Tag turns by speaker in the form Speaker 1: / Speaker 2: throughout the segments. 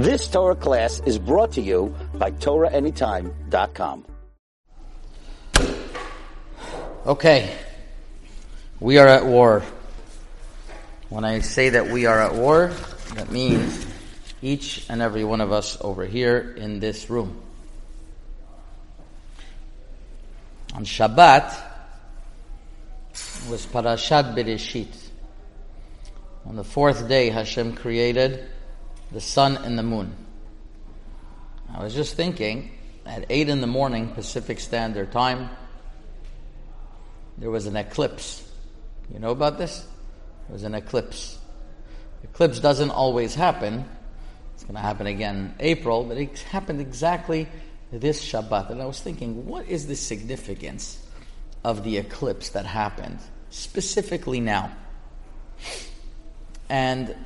Speaker 1: This Torah class is brought to you by TorahAnytime.com.
Speaker 2: Okay, we are at war. When I say that we are at war, that means each and every one of us over here in this room. On Shabbat was Parashat Bereshit. On the fourth day, Hashem created the sun and the moon. I was just thinking, at 8 in the morning, Pacific Standard Time, there was an eclipse. You know about this? There was an eclipse. Eclipse doesn't always happen. It's going to happen again in April, but it happened exactly this Shabbat. And I was thinking, what is the significance of the eclipse that happened specifically now? And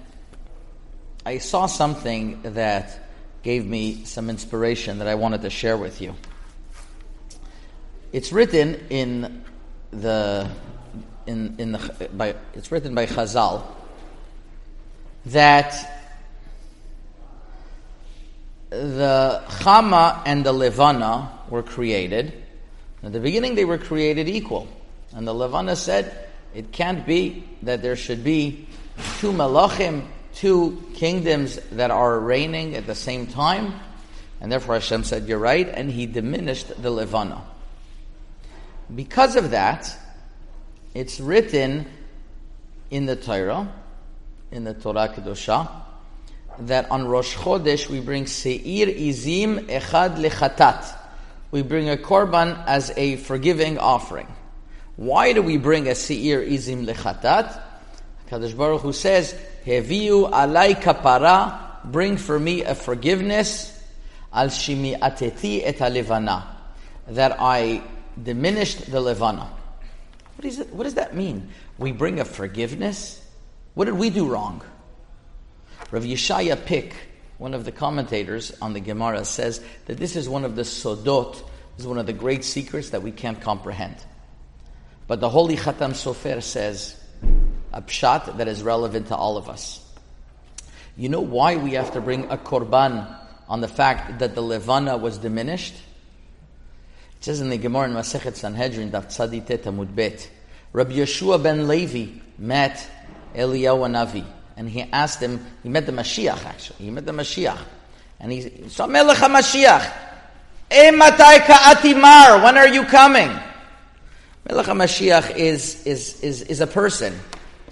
Speaker 2: I saw something that gave me some inspiration that I wanted to share with you. It's written in the in in the by it's written by Chazal that the Chama and the Levana were created. In the beginning, they were created equal, and the Levana said it can't be that there should be two malachim, two kingdoms that are reigning at the same time, and therefore Hashem said, "You're right," and He diminished the Levana. Because of that, it's written in the Torah, in the Torah Kedosha, that on Rosh Chodesh we bring Seir Izim Echad Lechatat. We bring a korban as a forgiving offering. Why do we bring a Seir Izim Lechatat? Kadosh Baruch Hu says, Heviu alai kapara, bring for me a forgiveness, al shimi ateti et alevana, that I diminished the levana. What, is it, what does that mean? We bring a forgiveness? What did we do wrong? Rav Yeshaya Pick, one of the commentators on the Gemara, says that this is one of the sodot, this is one of the great secrets that we can't comprehend. But the Holy Khatam Sofer says, a pshat that is relevant to all of us. You know why we have to bring a korban on the fact that the levana was diminished? It says in the Gemara in Masechet Sanhedrin, Daf Tzadi Amud Bet, Rabbi Yeshua ben Levi met Eliyahu Navi, and he asked him, he met the Mashiach actually, he met the Mashiach, and he said, Melech HaMashiach, Ematai Atimar, when are you coming? Melech HaMashiach is, is, is, is a person.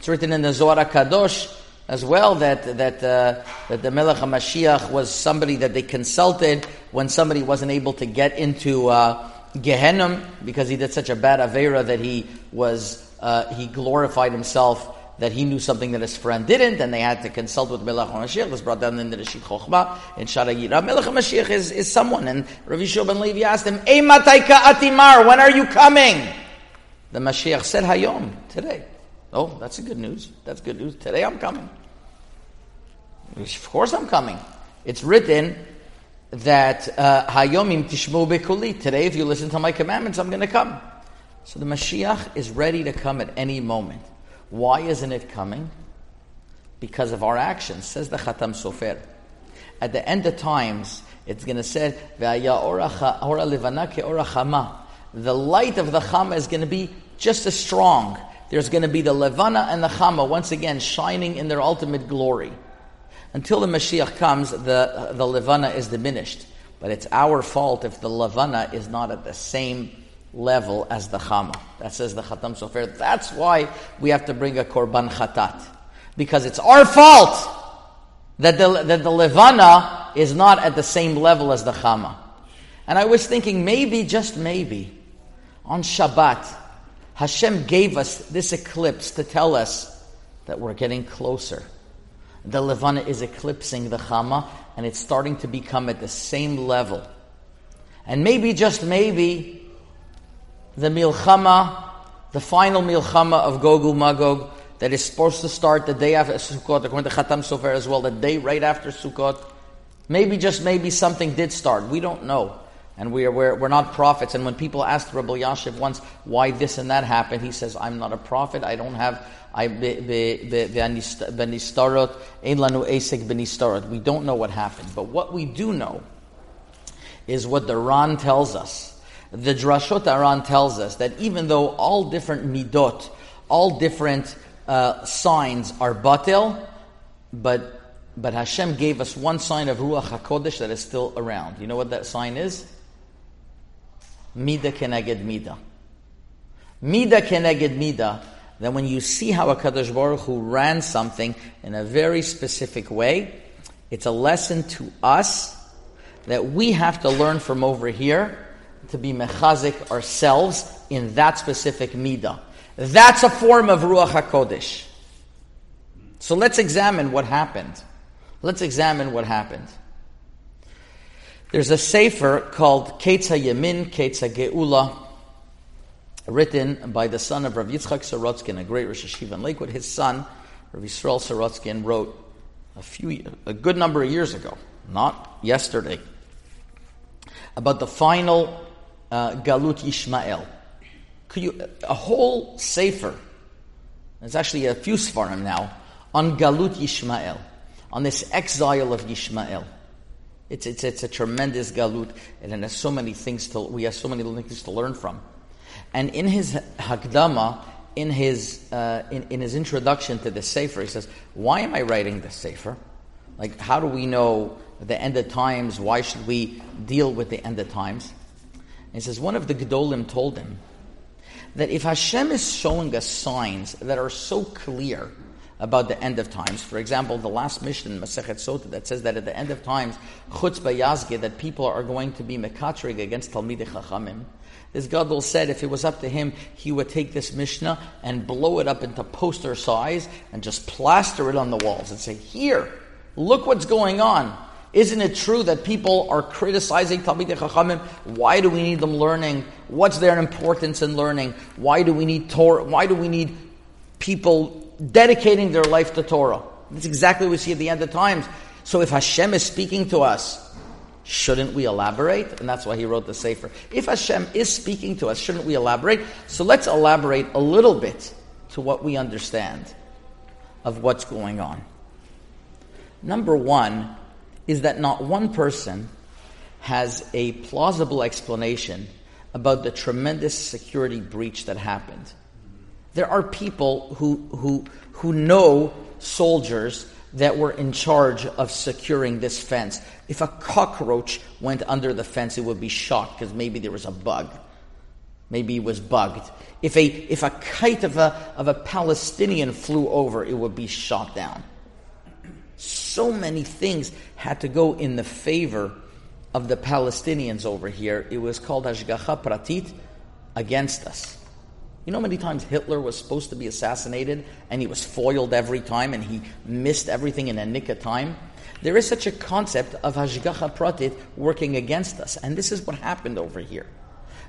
Speaker 2: It's written in the Zohar Kadosh as well that that uh, that the Melech HaMashiach was somebody that they consulted when somebody wasn't able to get into uh, because he did such a bad avera that he was uh, he glorified himself that he knew something that his friend didn't, and they had to consult with Melech HaMashiach. This brought down in the Reshit Chochma and Shara Yira. Melech HaMashiach is, is someone, and Rav Yishua ben Levi asked him, Ey mataika atimar, when are you coming? The Mashiach said, Hayom, today. Oh, that's a good news. That's good news. Today I'm coming. Of course I'm coming. It's written that uh, Hayomim tishmu bekuli. Today, if you listen to my commandments, I'm going to come. So the Mashiach is ready to come at any moment. Why isn't it coming? Because of our actions, says the Khatam Sofer. At the end of times, it's going to say, The light of the Chama is going to be just as strong there's going to be the Levana and the Chama once again shining in their ultimate glory. Until the Mashiach comes, the, the Levana is diminished. But it's our fault if the Levana is not at the same level as the Chama. That says the Khatam Sofer. That's why we have to bring a Korban Khatat. Because it's our fault that the, that the Levana is not at the same level as the Chama. And I was thinking, maybe, just maybe, on Shabbat, Hashem gave us this eclipse to tell us that we're getting closer. The Levana is eclipsing the Chama, and it's starting to become at the same level. And maybe, just maybe, the Milchama, the final Milchama of Gog uMagog, that is supposed to start the day after Sukkot, according to Khatam Sofer as well, the day right after Sukkot, maybe, just maybe, something did start. We don't know. And we are, we're, we're not prophets. And when people asked Rabbi Yashiv once why this and that happened, he says, I'm not a prophet. I don't have, I, be, We don't know what happened. But what we do know is what the Ran tells us. The Drashot Aran tells us that even though all different midot, all different uh, signs are batil, but but Hashem gave us one sign of Ruach HaKodesh that is still around. You know what that sign is? Mida keneged mida. Mida keneged mida. Then when you see how a Kadosh Baruch Hu ran something in a very specific way, it's a lesson to us that we have to learn from over here to be mechazik ourselves in that specific midah. That's a form of Ruach HaKodesh. So let's examine what happened. Let's examine what happened. There's a sefer called Ketza Yemin, Ketza Geula, written by the son of Rav Yitzchak Sorotzkin, a great Rosh HaYeshiva in Lakewood. His son, Rav Yisrael Sorotzkin, wrote a few, a good number of years ago, not yesterday, about the final uh, Galut Yishmael. Could you, a whole sefer, there's actually a few Sfarim now, on Galut Yishmael, on this exile of Yishmael. It's, it's, it's a tremendous Galut, and has so many things to, we have so many things to learn from. And in his Hakdama, in his, uh, in, in his introduction to the Sefer, he says, Why am I writing the Sefer? Like, how do we know the end of times? Why should we deal with the end of times? And he says, One of the Gedolim told him that if Hashem is showing us signs that are so clear about the end of times, for example, the last Mishnah Masechet Sota that says that at the end of times, chutz bayazge, that people are going to be mekatrig against Talmidei Chachamim, this Gadol said if it was up to him, he would take this Mishnah and blow it up into poster size and just plaster it on the walls and say, Here, look what's going on. Isn't it true that people are criticizing Talmidei Chachamim? Why do we need them learning? What's their importance in learning? Why do we need Torah? Why do we need people dedicating their life to Torah? That's exactly what we see at the end of times. So if Hashem is speaking to us, Shouldn't we elaborate? And that's why he wrote the Sefer. If Hashem is speaking to us, shouldn't we elaborate? So let's elaborate a little bit to what we understand of what's going on. Number one is that not one person has a plausible explanation about the tremendous security breach that happened. There are people who, who, who know soldiers that were in charge of securing this fence. If a cockroach went under the fence, it would be shot because maybe there was a bug. Maybe it was bugged. If a, if a kite of a, of a Palestinian flew over, it would be shot down. So many things had to go in the favor of the Palestinians over here. It was called Hashgacha Pratit against us. You know many times Hitler was supposed to be assassinated and he was foiled every time and he missed everything in a nick of time? There is such a concept of Hashgacha Pratit working against us, and this is what happened over here.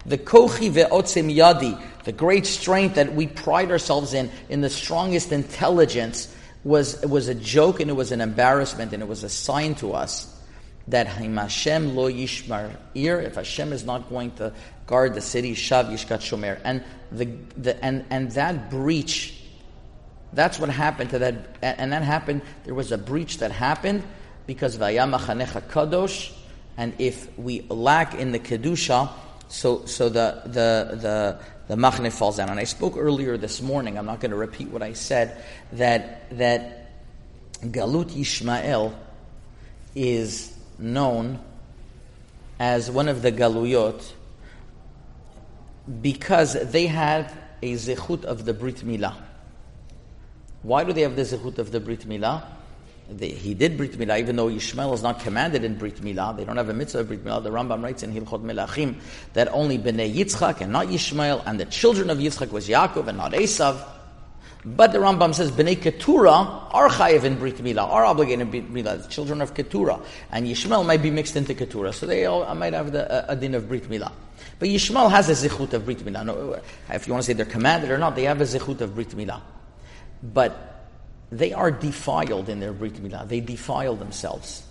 Speaker 2: The kochi ve'otzim yadi, the great strength that we pride ourselves in, in the strongest intelligence, was, was a joke and it was an embarrassment and it was a sign to us that Hashem lo yishmar ir, if Hashem is not going to guard the city, shav yishkat shomer. And, the, the, and, and that breach, that's what happened to that, and that happened, there was a breach that happened because vayamachanecha kadosh, and if we lack in the kedusha, so, so the, the, the, the machne falls down. And I spoke earlier this morning, I'm not going to repeat what I said, that, that Galut Yishmael is known as one of the Galuyot because they had a zechut of the Brit Milah. Why do they have the zechut of the Brit Milah? He did Brit Milah, even though Yishmael is not commanded in Brit Milah. They don't have a mitzvah of Brit Milah. The Rambam writes in Hilchot Melachim that only Bnei Yitzchak and not Yishmael, and the children of Yitzchak was Yaakov and not Esav. But the Rambam says Bnei Keturah are chayiv in Brit Milah, are obligated in Brit Milah, children of Keturah. And Yishmael might be mixed into Keturah, so they all might have the, a, a din of Brit Milah. But Yishmael has a zichut of Brit Milah. No, if you want to say they're commanded or not, they have a zichut of Brit Milah. But they are defiled in their Brit Milah. They defile themselves.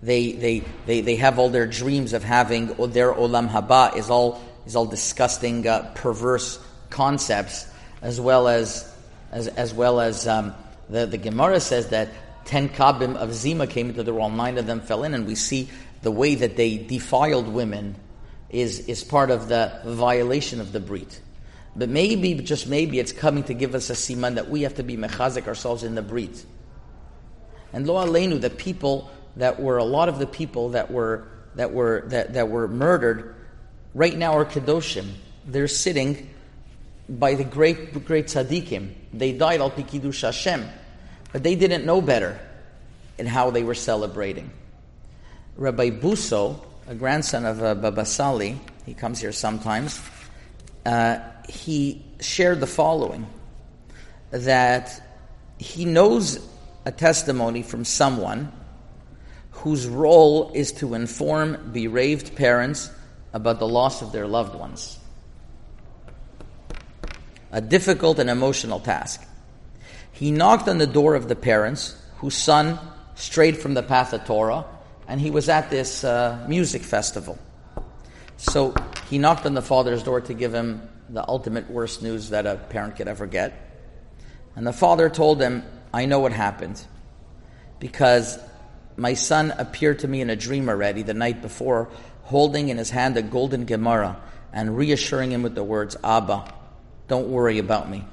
Speaker 2: They, they, they, they have all their dreams of having their olam haba is all, is all disgusting, uh, perverse concepts, as well as as, as well as um, the, the Gemara says that ten kabim of Zima came into the world, nine of them fell in, and we see the way that they defiled women is, is part of the violation of the brit. But maybe, just maybe, it's coming to give us a siman that we have to be mechazik ourselves in the brit. And lo aleinu, the people that were a lot of the people that were that were that, that were murdered right now are kedoshim. They're sitting by the great great tzaddikim. They died al pikidush Hashem, but they didn't know better in how they were celebrating. Rabbi Buso, a grandson of uh, Baba Sali, he comes here sometimes. Uh, he shared the following: that he knows a testimony from someone whose role is to inform bereaved parents about the loss of their loved ones. A difficult and emotional task. He knocked on the door of the parents whose son strayed from the path of Torah, and he was at this uh, music festival. So he knocked on the father's door to give him the ultimate worst news that a parent could ever get. And the father told him, I know what happened. Because my son appeared to me in a dream already the night before, holding in his hand a golden Gemara and reassuring him with the words, Abba, don't worry about me.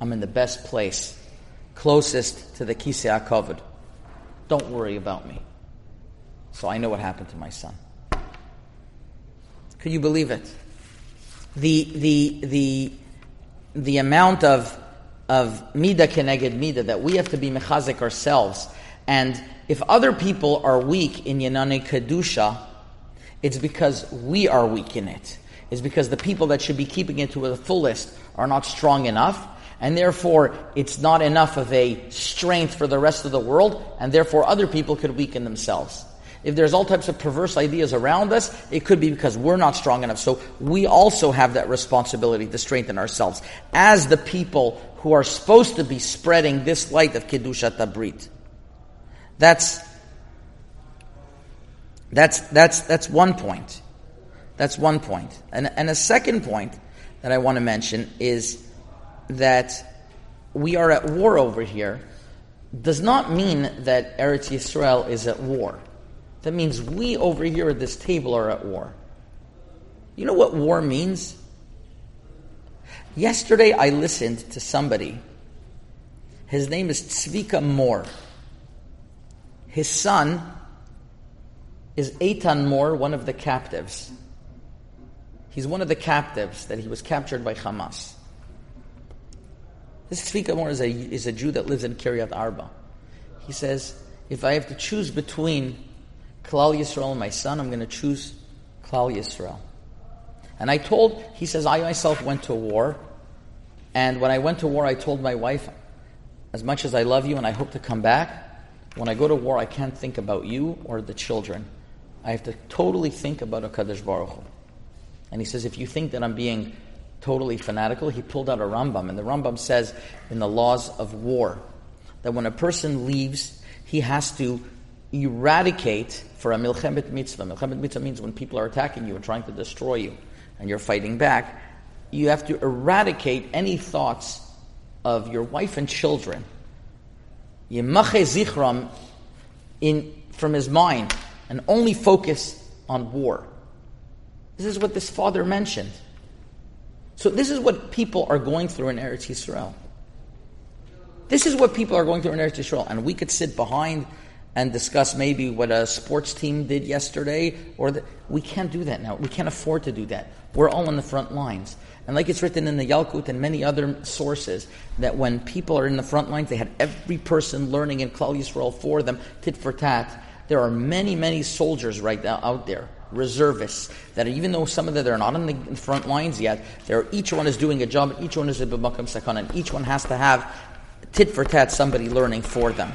Speaker 2: I'm in the best place, closest to the Kisei HaKavod. Don't worry about me. So I know what happened to my son. Could you believe it? The, the, the, the amount of, of mida keneged mida that we have to be mechazik ourselves and if other people are weak in Yanane Kedusha, it's because we are weak in it. It's because the people that should be keeping it to the fullest are not strong enough, and therefore it's not enough of a strength for the rest of the world, and therefore other people could weaken themselves. If there's all types of perverse ideas around us, it could be because we're not strong enough. So we also have that responsibility to strengthen ourselves as the people who are supposed to be spreading this light of Kedushat Tabrit. That's that's that's that's one point. That's one point. And and a second point that I want to mention is that we are at war over here does not mean that Eretz Yisrael is at war. That means we over here at this table are at war. You know what war means? Yesterday I listened to somebody. His name is Tzvika Mor. His son is Eitan Mor, one of the captives. He's one of the captives that he was captured by Hamas. This Tzvika is a, is a Jew that lives in Kiryat Arba. He says, if I have to choose between Klal Yisrael and my son, I'm going to choose Klal Yisrael. And I told, he says, I myself went to war. And when I went to war, I told my wife, as much as I love you and I hope to come back, when I go to war, I can't think about you or the children. I have to totally think about HaKadosh Baruch Hu. And he says, if you think that I'm being totally fanatical, he pulled out a Rambam. And the Rambam says in the laws of war that when a person leaves, he has to eradicate for a milchemet mitzvah. Milchemet mitzvah means when people are attacking you and trying to destroy you and you're fighting back, you have to eradicate any thoughts of your wife and children Yemache Zichram in, from his mind and only focus on war. This is what this father mentioned. So this is what people are going through in Eretz Yisrael. This is what people are going through in Eretz Yisrael, and we could sit behind and discuss maybe what a sports team did yesterday, or the, we can't do that now. We can't afford to do that. We're all on the front lines. And like it's written in the Yalkut and many other sources, that when people are in the front lines, they had every person learning in Klal Yisrael for them, tit for tat. There are many, many soldiers right now out there, reservists, that even though some of them are not in the front lines yet, there each one is doing a job, each one is a b'makam sakana, and each one has to have tit for tat somebody learning for them.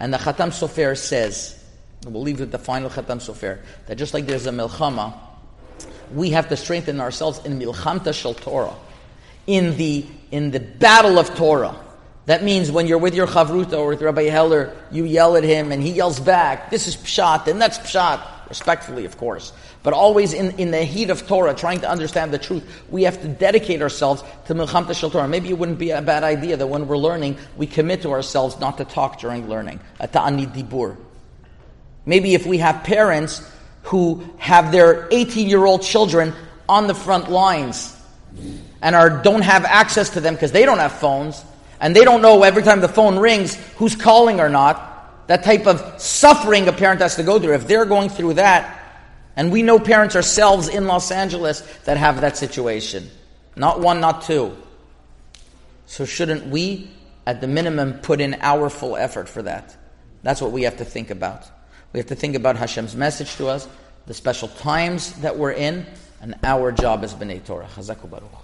Speaker 2: And the Khatam Sofer says, we'll leave with the final Khatam Sofer, that just like there's a milchama, we have to strengthen ourselves in milchamta shel Torah, in the in the battle of Torah. That means when you're with your chavruta or with Rabbi Heller, you yell at him and he yells back. This is pshat and that's pshat. respectfully, of course, but always in, in the heat of Torah, trying to understand the truth. We have to dedicate ourselves to Milchamta Shel Torah. Maybe it wouldn't be a bad idea that when we're learning, we commit to ourselves not to talk during learning. A ta'anit dibur. Maybe if we have parents who have their 18 year old children on the front lines and are, don't have access to them because they don't have phones, and they don't know every time the phone rings who's calling or not, that type of suffering a parent has to go through. If they're going through that, and we know parents ourselves in Los Angeles that have that situation, not one, not two. So shouldn't we, at the minimum, put in our full effort for that? That's what we have to think about. We have to think about Hashem's message to us, the special times that we're in, and our job as B'nai Torah. Chazaku Baruch.